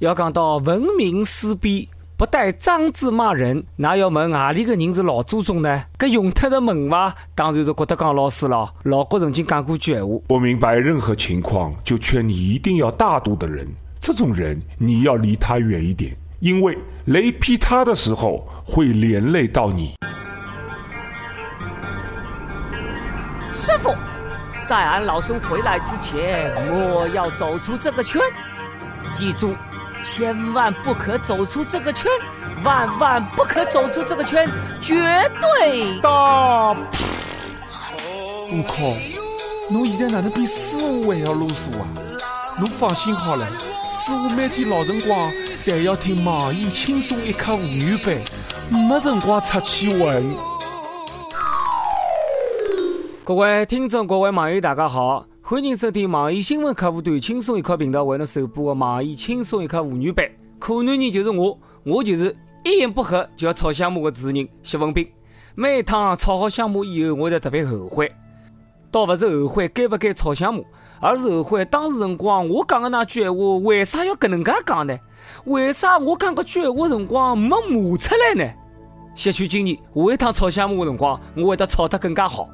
要讲到文明思辨，不带脏字骂人，那要问何里个人是老祖宗呢？搿用脱的问法，当然是郭德纲老师了。老郭曾经讲过句闲话：不明白任何情况就劝你一定要大度的人，这种人你要离他远一点，因为雷劈他的时候会连累到你。师傅，在俺老孙回来之前，莫要走出这个圈，记住。千万不可走出这个圈，万万不可走出这个圈，绝对大！悟空，侬现在哪能比师傅还要啰嗦啊？侬放心好了，师傅每天老辰光侪要听网易轻松一刻妇女版，没辰光出去玩。各位听众，各位网友，大家好。欢迎收听网易新闻客户端轻松一刻频道为侬首播的网易轻松一刻妇女版。可男人就是我，我就是一言不合就要炒香木的主持人谢文斌。每趟吵好香木以后，我才特别后悔，倒不是后悔该不该炒香木，而是后悔当时辰光我讲的那句闲话为啥要搿能介讲呢？为啥我讲搿句闲话辰光没骂出来呢？吸取经验，下一趟炒香木的辰光，我会得吵得更加好。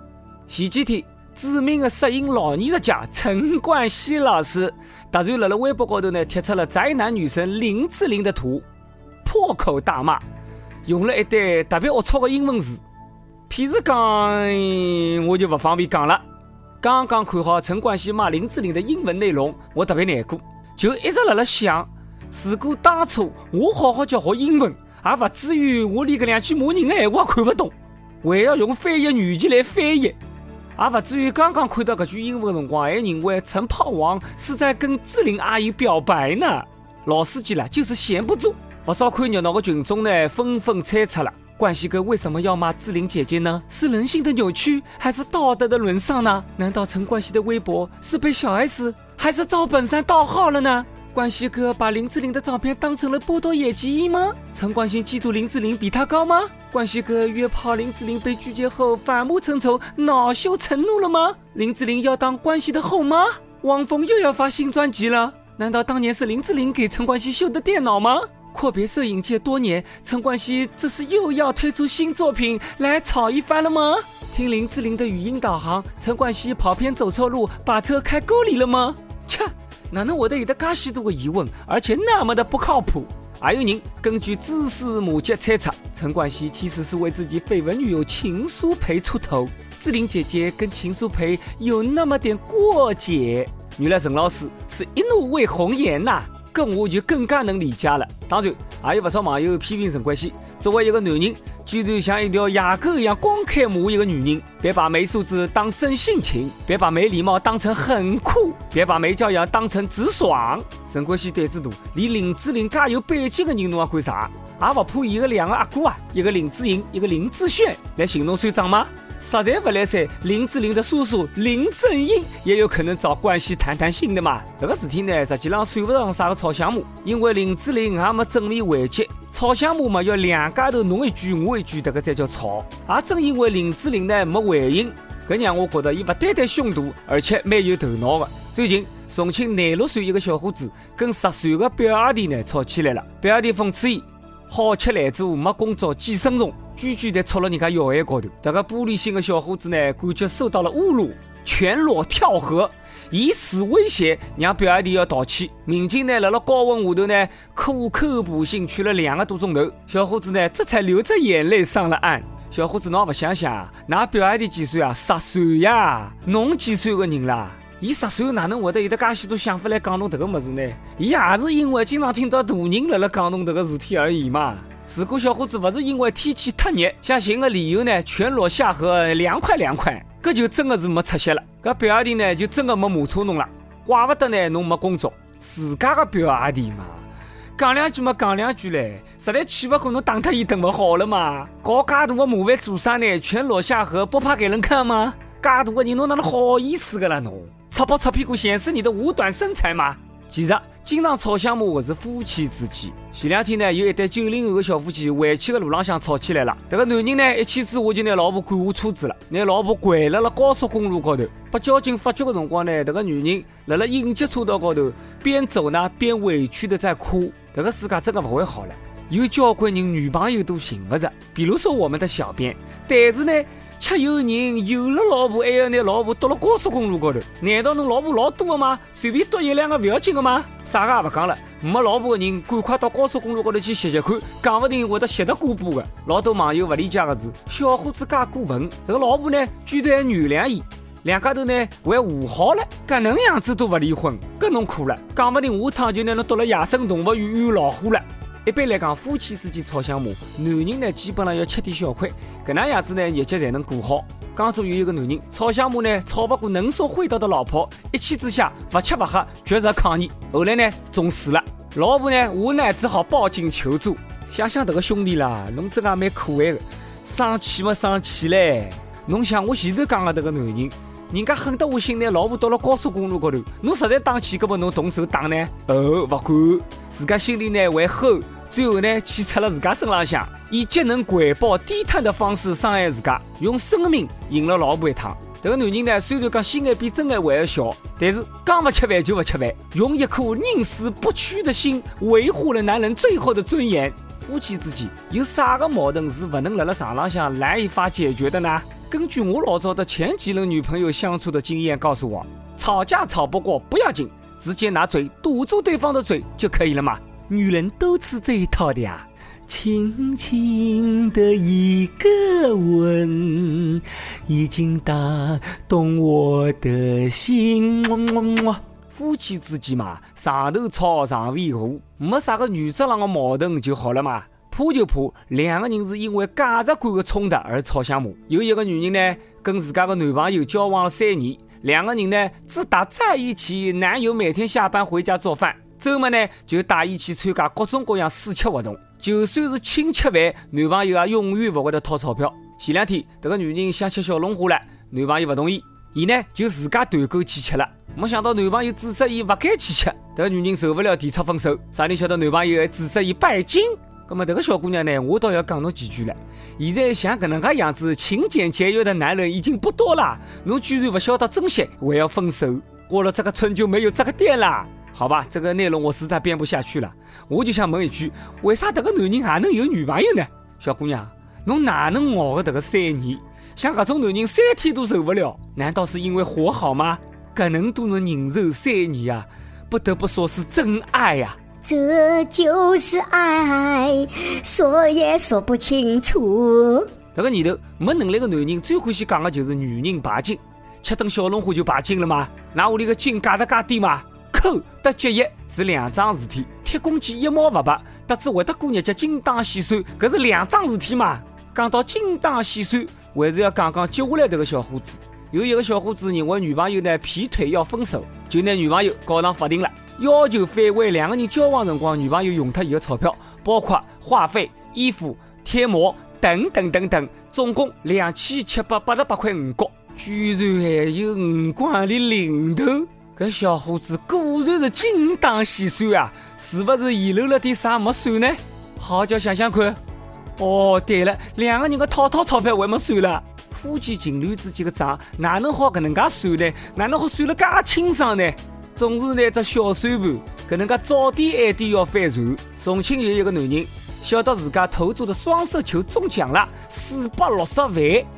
前几天。著名的摄影老艺术家陈冠希老师突然辣辣微博高头呢贴出了宅男女神林志玲的图，破口大骂，用了一堆特别龌龊的英文字。譬如讲，我就不方便讲了。刚刚看好陈冠希骂林志玲的英文内容，我特别难过，就一直辣辣想，如果当初我好好教学英文，也不至于我连搿两句骂人的闲话也看不懂，还要用翻译软件来翻译。也不至于刚刚看到这句英文辰光，还认为陈炮王是在跟志玲阿姨表白呢。老司机了，就是闲不住。不少看热闹的群众呢，纷纷猜测了：冠希哥为什么要骂志玲姐姐呢？是人性的扭曲，还是道德的沦丧呢？难道陈冠希的微博是被小 S 还是赵本山盗号了呢？冠希哥把林志玲的照片当成了波多野结衣吗？陈冠希嫉妒林志玲比他高吗？冠希哥约炮林志玲被拒绝后反目成仇，恼羞成怒了吗？林志玲要当冠希的后妈？汪峰又要发新专辑了？难道当年是林志玲给陈冠希修的电脑吗？阔别摄影界多年，陈冠希这是又要推出新作品来炒一番了吗？听林志玲的语音导航，陈冠希跑偏走错路，把车开沟里了吗？切！哪能会得有得介许多个疑问，而且那么的不靠谱？还有人根据蛛丝马迹猜测，陈冠希其实是为自己绯闻女友秦舒培出头。志玲姐姐跟秦舒培有那么点过节，原来陈老师是一怒为红颜呐，跟我就更加能理解了。当然，还有不少网友批评陈冠希，作为一个男人。居然像一条野狗一样光开骂一个女人，别把没素质当真性情，别把没礼貌当成很酷，别把没教养当成直爽。陈冠希胆子大，连林志玲介有背景的人侬也管啥？也不怕伊个两个阿哥啊，一个林志颖，一个林志炫来寻侬算账吗？实在不来塞，林志玲的叔叔林正英也有可能找关系谈谈心的嘛。这个事体呢，实际上算不上啥个吵项目，因为林志玲还没正面回击。吵项目嘛，要两家头侬一句我一句，这个才叫吵。也正因为林志玲呢没回应，搿让我觉得伊不单单凶毒，而且蛮有头脑的。最近，重庆廿六岁一个小伙子跟十岁的表阿弟呢吵起来了，表阿弟讽刺伊好吃懒做，没工作，寄生虫，句句在戳了人家要害高头。这个玻璃心的小伙子呢，感觉受到了侮辱，全裸跳河。以死威胁，让表阿弟要道歉。民警呢，辣辣高温下头呢，苦口婆心劝了两个多钟头。小伙子呢，这才流着眼泪上了岸。小伙子，侬也不想想，那表阿弟几岁啊？十岁呀！侬几岁个人啦？伊十岁哪能会得有得介许多想法来讲侬这个么子呢？伊也是因为经常听到大人辣辣讲侬这个事体而已嘛。如果小伙子不是因为天气太热，想寻个理由呢，全裸下河凉快凉快。搿就真的是没出息了，搿表阿弟呢就真的没马车侬了，怪不得呢侬没工作，自家个表阿弟嘛，讲两句嘛讲两句嘞，实在气勿过侬打他一顿勿好了嘛，搞介大个麻烦做啥呢？全裸下河不怕给人看吗？介大个人侬哪能好意思个啦侬？擦破擦屁股显示你的五短身材吗？其实，经常吵相骂的是夫妻之间。前两天呢，有一对九零后的小夫妻回去的路浪向吵起来了。这个男人呢，一气之下就拿老婆赶下车子了，拿老婆跪辣了高速公路高头。被交警发觉的辰光呢，这个女人辣了应急车道高头边走呢边委屈的在哭。这个世界真的不会好了。有交关人女朋友都寻不着，比如说我们的小编，但是呢。却有人有了老婆，还要拿老婆丢了高速公路高头。难道侬老婆老多的吗？随便丢一两个不要紧的吗？啥个也不讲了，没老婆的人赶快到高速公路高头去歇歇看，讲不定会得歇得过补的。老多网友不理解的是，小伙子介过分，这个老婆呢居然还原谅伊，两家头呢还和好了，搿能样子都不离婚，搿侬苦了，讲不定下趟就拿侬堵了野生动物园养老虎了。一般来讲，夫妻之间吵相骂，男人呢基本上要吃点小亏，搿能样子呢日脚才能过好。江苏有一个男人吵相骂呢，吵不过能说会道的老婆，一气之下不吃不喝，绝食抗议，后来呢中死了。老婆呢无奈只好报警求助。想想这个兄弟啦，侬真个蛮可爱的，生气嘛生气嘞。侬想我前头讲的这个男人，人家狠得下心拿老婆到了高速公路高头，侬实在打气，搿么侬动手打呢？哦，不管，自家心里呢会吼。最后呢，气出了自家身浪向，以节能环保、低碳的方式伤害自家，用生命赢了老婆一趟。这个男人呢，虽然讲心眼比真爱还要小，但是刚不吃饭就不吃饭，用一颗宁死不屈的心维护了男人最后的尊严。夫妻之间有啥个矛盾是不能在了床浪向来一发解决的呢？根据我老早的前几任女朋友相处的经验告诉我，吵架吵不过不要紧，直接拿嘴堵住对方的嘴就可以了嘛。女人都吃这一套的呀，轻轻的一个吻，已经打动我的心。夫妻之间嘛，上头吵上尾和，没啥个原则上的矛盾就好了嘛。怕就怕两个人是因为价值观的冲突而吵相骂。有一个女人呢，跟自家的男朋友交往了三年，两个人呢自打在一起，男友每天下班回家做饭。周末呢，就带伊去参加各种各样试吃活动。就算是请吃饭，男朋友也永远不会得掏钞票。前两天，这个女人想吃小龙虾了，男朋友不同意，伊呢就自家团购去吃了。没想到男朋友指责伊不该去吃，这个女人受不了，提出分手。啥人晓得男朋友还指责伊拜金？那么这个小姑娘呢，我倒要讲侬几句了。现在像搿能介样子勤俭节约的男人已经不多了，侬居然不晓得珍惜，还要分手？过了这个村就没有这个店了。好吧，这个内容我实在编不下去了，我就想问一句：为啥这个男人还能有女朋友呢？小姑娘，侬哪能熬个这个三年？像搿种男人三天都受不了，难道是因为活好吗？搿能都能忍受三年啊，不得不说是真爱呀！这就是爱，说也说不清楚。这个年头没能力的男人最欢喜讲的就是女人拜金，吃顿小龙虾就拜金了吗？拿屋里个金价值介低吗？偷得节约是两桩事体，贴公鸡一毛不拔，得知会得过日节，精打细算，搿是两桩事体嘛？讲到精打细算，还是要讲讲接下来迭个小伙子。有一个小伙子认为女朋友呢劈腿要分手，就拿女朋友告上法庭了，要求返还两个人交往辰光女朋友用脱伊的钞票，包括话费、衣服、贴膜等等等等，总共两千七百八十八块五角，居然还有五光的零头。搿小伙子果然是精打细算啊，是不是遗漏了点啥没算呢？好叫想想看。哦，对了，两个人的套套钞票还没算了。夫妻情侣之间的账哪能好搿能介算呢？哪能好算了介清爽呢？总是拿只小算盘，搿能介早点晚点要翻船。重庆有一个男人，晓得自家投注的双色球中奖了，四百六十万，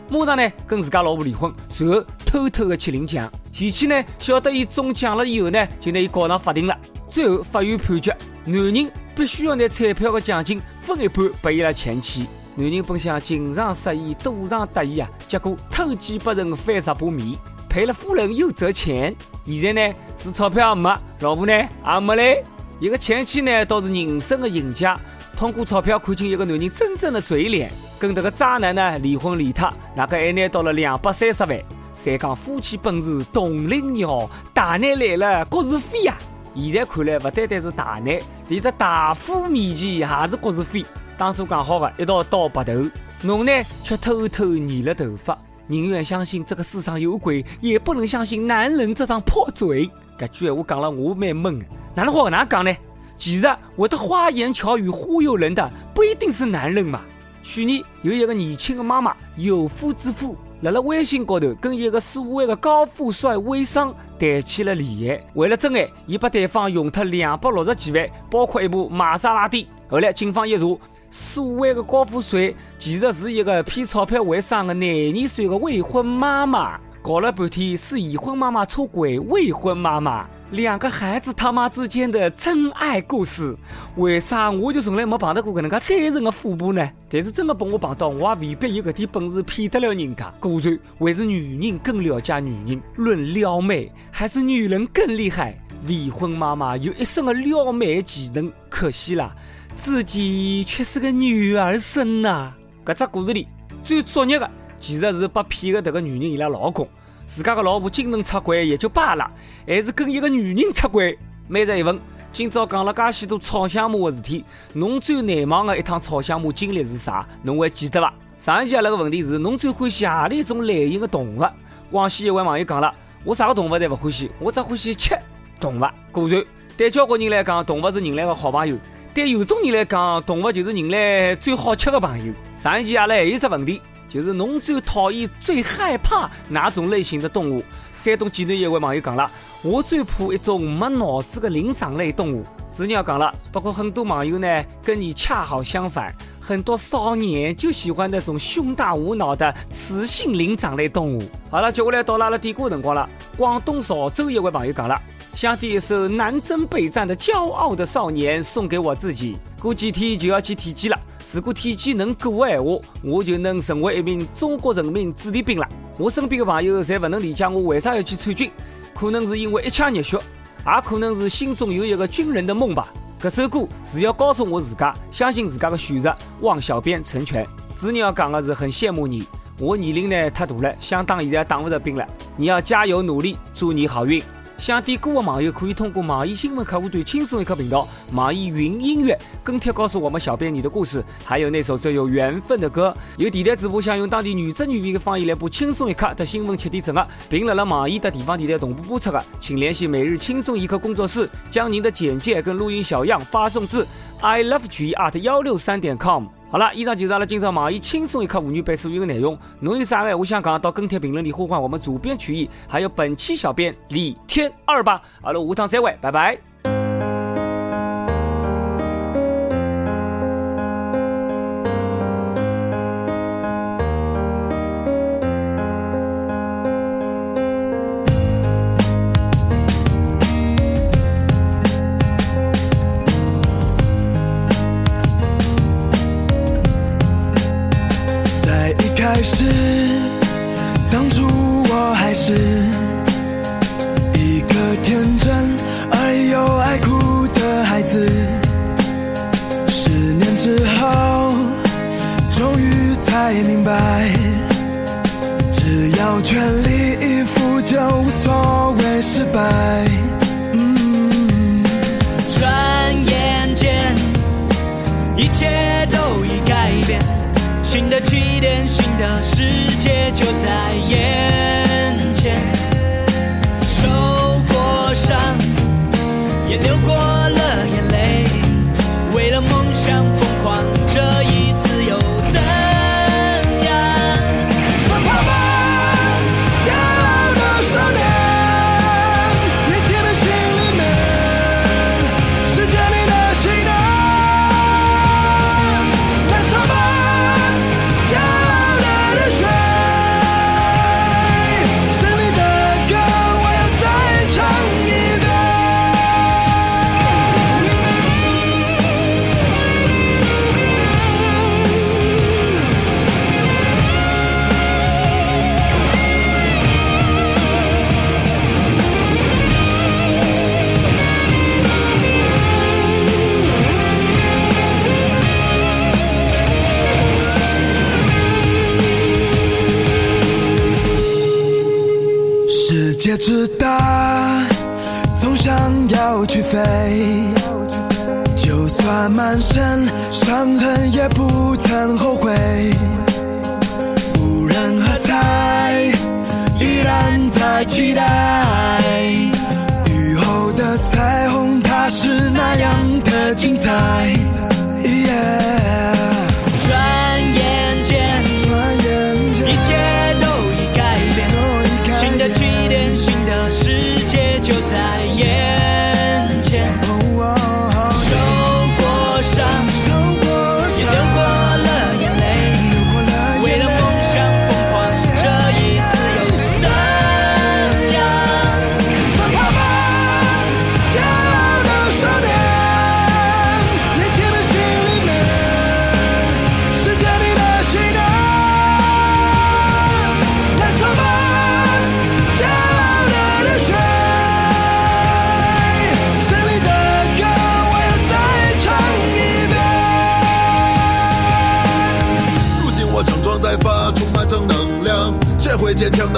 马上呢跟自家老婆离婚，随后偷偷的去领奖。前妻呢晓得伊中奖了以后呢，就拿伊告上法庭了。最后法院判决，男人必须要拿彩票的奖金分一半拨伊拉前妻。男人本想情场失意，赌场得意啊，结果偷鸡不成反蚀把米，赔了夫人又折钱。现在呢是钞票没，老婆呢也没嘞。一个前妻呢倒是人生的赢家，通过钞票看清一个男人真正的嘴脸，跟这个渣男呢离婚离脱，那个还拿到了两百三十万。再讲夫妻本是同林鸟，大难来了各自飞呀！现在看来，不单单是大难，连在大夫面前也是各自飞。当初讲好的一道到白头，侬呢却偷偷染了头发。宁愿相信这个世上有鬼，也不能相信男人这张破嘴。搿句闲话讲了，我蛮闷。哪能好搿能讲呢？其实会得花言巧语忽悠人的不一定是男人嘛。去年有一个年轻的妈妈有夫之妇，辣辣微信高头跟一个所谓的高富帅微商谈起了恋爱。为了真爱，伊把对方用脱两百六十几万，包括一部玛莎拉蒂。后来警方一查，所谓的高富帅其实是一个骗钞票为生的廿二岁的未婚妈妈。搞了半天是已婚妈妈出轨未婚妈妈。两个孩子他妈之间的真爱故事，为啥我就从来没碰到过搿能介单纯的富婆呢？但是真的把我碰到，我也未必有搿点本事骗得了人家。果然还是女人更了解女人，论撩妹还是女人更厉害。未婚妈妈有一身的撩妹技能，可惜啦，自己却是个女儿身呐。搿只故事里最作孽的，其实是被骗的迭个女人伊拉老公。自家个老婆精神出轨也就罢了，还是跟一个女人出轨。每日一问，今朝讲了介许多吵相骂的事体，侬最难忘的一趟吵相骂经历是啥？侬还记得伐？上一期阿拉个问题是：侬最欢喜何里一种类型的动物？广西一位网友讲了：我啥个动物侪勿欢喜，我只欢喜吃动物。果然，对交关人来讲，动物是人类的好朋友；对有种人来讲，动物就是人类最好吃的朋友。上一期阿拉还有只问题。就是侬最讨厌、最害怕哪种类型的动物？山东济南一位网友讲了，我最怕一种没脑子的灵长类动物。子鸟讲了，不过很多网友呢跟你恰好相反，很多少年就喜欢那种胸大无脑的雌性灵长类动物。好了，接下来到了阿拉点歌辰光了。广东潮州一位网友讲了，想点一首南征北战的骄傲的少年送给我自己。过几天就要去体检了。如果体检能过的话，我就能成为一名中国人民子弟兵了。我身边的朋友侪不能理解我为啥要去参军，可能是因为一腔热血，也可能是心中有一个军人的梦吧。这首歌是要告诉我自家，相信自家的选择，望小编成全。子女要讲的是很羡慕你，我年龄呢太大了，想当现在当不着兵了。你要加油努力，祝你好运。想点歌的网友可以通过网易新闻客户端轻松一刻频道、网易云音乐跟帖告诉我们小编你的故事，还有那首最有缘分的歌。有电台主播想用当地原汁原味的方言来播轻松一刻的新闻七点整的，并辣辣网易的地方电台同步播出的，请联系每日轻松一刻工作室，将您的简介跟录音小样发送至 i love g at 幺六三点 com。好了，以上就是阿拉今朝网易轻松一刻妇女版所有的内容。侬有啥个话想讲，到跟帖评论里呼唤我们主编曲艺，还有本期小编李天二吧。阿拉下趟再会，拜拜。失败。转眼间，一切都已改变。新的起点，新的世界就在眼前。满身伤痕，也不曾后悔。无人喝彩，依然在期待。雨后的彩虹，它。是那样的精彩。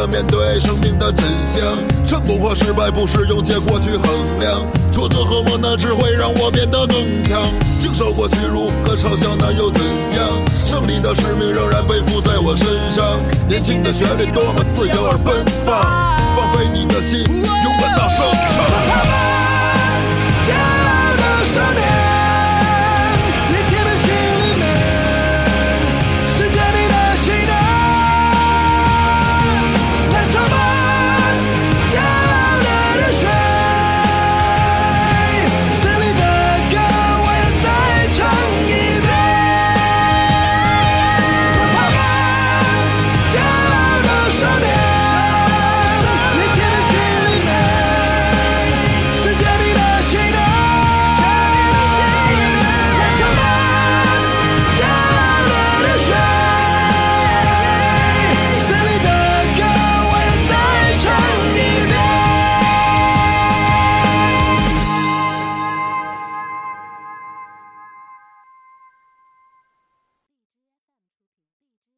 面对生命的真相。成功和失败不是用结果去衡量，挫折和磨难只会让我变得更强。经受过屈辱和嘲笑，那又怎样？胜利的使命仍然背负在我身上。年轻的旋律多么自由而奔放，放飞你的心，勇敢大声唱。